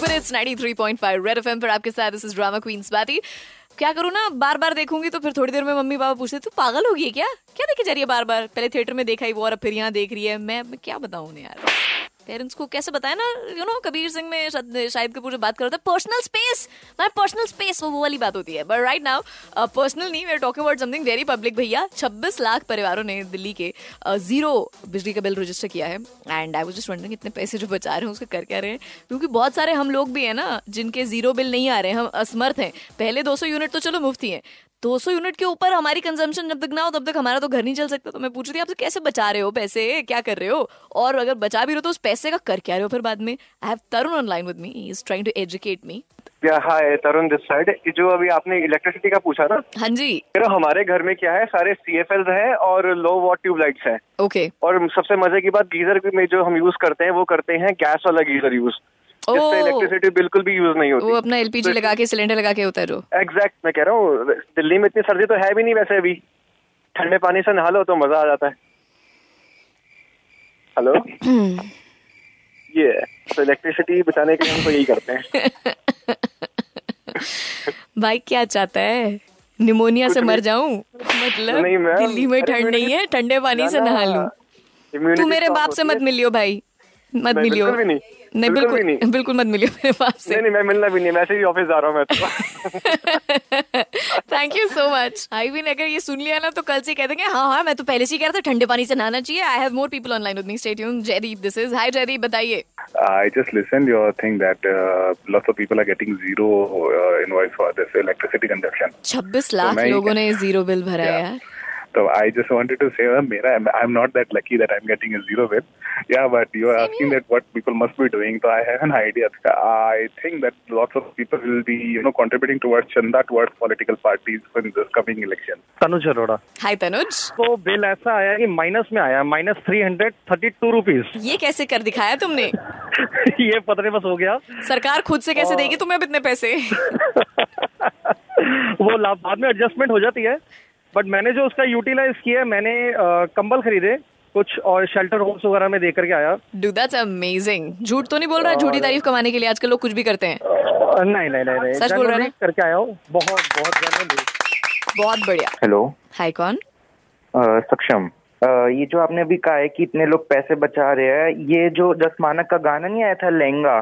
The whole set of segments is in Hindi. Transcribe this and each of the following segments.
सुपर इट्स 93.5 रेड एफएम पर आपके साथ दिस इज़ ड्रामा क्वीन ही क्या करूँ ना बार बार देखूँगी तो फिर थोड़ी देर में मम्मी पापा पूछते तू पागल होगी क्या? क्या देखे जा रही है बार बार पहले थिएटर में देखा ही वो और फिर यहाँ देख रही है। मैं, क्या बताऊँ यार? पेरेंट्स को कैसे बताया ना यू नो कबीर सिंह में शाहिद कपूर बात कर रहा था personal space my personal space वो वाली बात होती है। बट राइट नाउ पर्सनल नहीं we are talking about something very public भैया 26 लाख परिवारों ने दिल्ली के ज़ीरो uh, बिजली का बिल रजिस्टर किया है। And I was just wondering इतने पैसे जो बचा रहे हैं उसके कर क्या रहे हैं? क्योंकि बहुत सारे हम लोग भी हैं ना जिनके ज़ीरो बिल नहीं आ रहे हैं हम असमर्थ हैं। पहले 200 यूनिट तो चलो मुफ़्त ही है। 200 यूनिट के ऊपर हमारी कंजम्पशन जब तक ना हो तब तक हमारा तो घर नहीं चल सकता। तो मैं पूछ रही थी आपसे कैसे बचा रहे हो पैसे? क्या कर रहे हो? और अगर बचा भी रहे हो तो उस पैसे का कर क्या रहे हो फिर बाद में? I have Tarun online with me is trying to educate me hi Tarun this side जो अभी आपने इलेक्ट्रिसिटी का पूछा ना हाँ जी। हमारे घर में क्या है? सारे सी एफ़ एल है और लो वॉट ट्यूबलाइट्स है। Okay okay. और सबसे मज़े की बात गीजर में जो हम यूज़ करते हैं वो करते हैं गैस वाला गीजर यूज़ जिससे इलेक्ट्रिसिटी बिल्कुल भी यूज़ नहीं होती। वो अपना एलपीजी लगा के सिलेंडर लगा के उतारो एग्जैक्ट मैं कह रहा हूँ दिल्ली में इतनी सर्दी तो है भी नहीं वैसे अभी। ठंडे पानी से नहा लो तो मज़ा आ जाता है। हेलो ये तो इलेक्ट्रिसिटी बचाने के लिए हम तो यही करते हैं। भाई क्या चाहता है? निमोनिया से मर जाऊँ? मतलब दिल्ली में ठंड नहीं है ठंडे पानी से नहा लूँ। तू मेरे बाप से मत मिलियो भाई मत मिलियो। नहीं बिल्कुल नहीं। बिल्कुल मत मिलियो मेरे पास से। नहीं नहीं मैं मिलना भी नहीं वैसे ही ऑफ़िस जा रहा हूँ मैं तो। Thank you so much I mean अगर ये सुन लिया ना तो कल से कह देंगे हाँ हाँ मैं तो पहले से ही कह रहा था ठंडे पानी से नहाना चाहिए। I have more people online with me stay tune Jaideep this is hi Jaideep बताइए। I just listened your thing that uh, lots of people are getting zero uh, invoice for this electricity consumption. 26 lakh लोगों ने ज़ीरो बिल भरा है यार। So I just wanted to say, uh, Mera, I'm I'm not that lucky that I'm getting a zero bill. Yeah, but you are Same asking here. that what people must be doing. So I have an idea. I think that lots of people will be, you know, contributing towards chanda towards political parties in this coming election. Tanuj Arora. Hi Tanuj. तो बिल ऐसा आया कि माइनस में आया minus three hundred thirty two rupees ये कैसे कर दिखाया तुमने ये पता नहीं बस हो गया सरकार खुद से कैसे देगी तुम्हें अब इतने पैसे वो लाभ बाद में एडजस्टमेंट हो जाती है बट मैंने जो उसका यूटिलाइज किया मैंने कंबल खरीदे कुछ और शेल्टर होम्स वगैरह में देकर के आया। डू दैट्स अमेजिंग झूठ तो नहीं बोल रहा झूठी तारीफ़ कमाने के लिए आजकल लोग कुछ भी करते हैं। नहीं नहीं नहीं नहीं। सच बोल रहे हैं करके आया हूँ। बहुत बहुत बहुत बढ़िया। हेलो हाय कौन? सक्षम। ये जो आपने अभी कहा है कि इतने लोग पैसे बचा रहे हैं ये जो दस मानक का गाना नहीं आया था लहंगा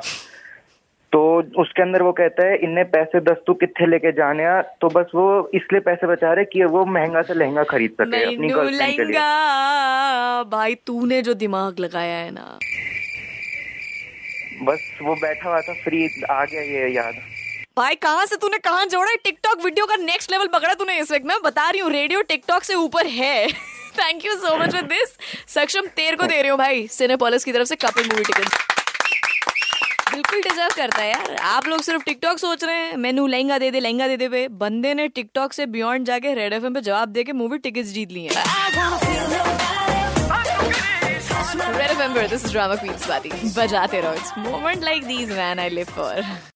उसके अंदर वो कहता है इन्ने पैसे दस तू कितने लेके जाने आ तो बस वो इसलिए पैसे बचा रहे कि वो महँगा से लहंगा खरीद सके अपनी गर्लफ्रेंड के लिए। भाई तूने जो दिमाग लगाया है ना। बस वो बैठा हुआ था फ्री आ गया ये याद। भाई कहाँ से तूने कहाँ जोड़ा है? टिकटॉक वीडियो का नेक्स्ट लेवल पकड़ा तूने इस वक्त मैं। बता रही हूँ रेडियो टिकटॉक से ऊपर है। Thank you so much for this Saksham तेर को दे रही हूँ भाई। सिनेपोलिस की तरफ़ से कपिल मूवी टिकट बिल्कुल डिजर्व करता है यार। आप लोग सिर्फ़ टिकटॉक सोच रहे हैं। मेनू लहंगा दे दे लहंगा दे दे पे। बंदे ने टिकटॉक से बियॉन्ड जाके रेड एफएम पे जवाब दे के मूवी टिकट जीत ली है। Remember, this is drama queen's queen Bajate रहो। It's moment like these man I live for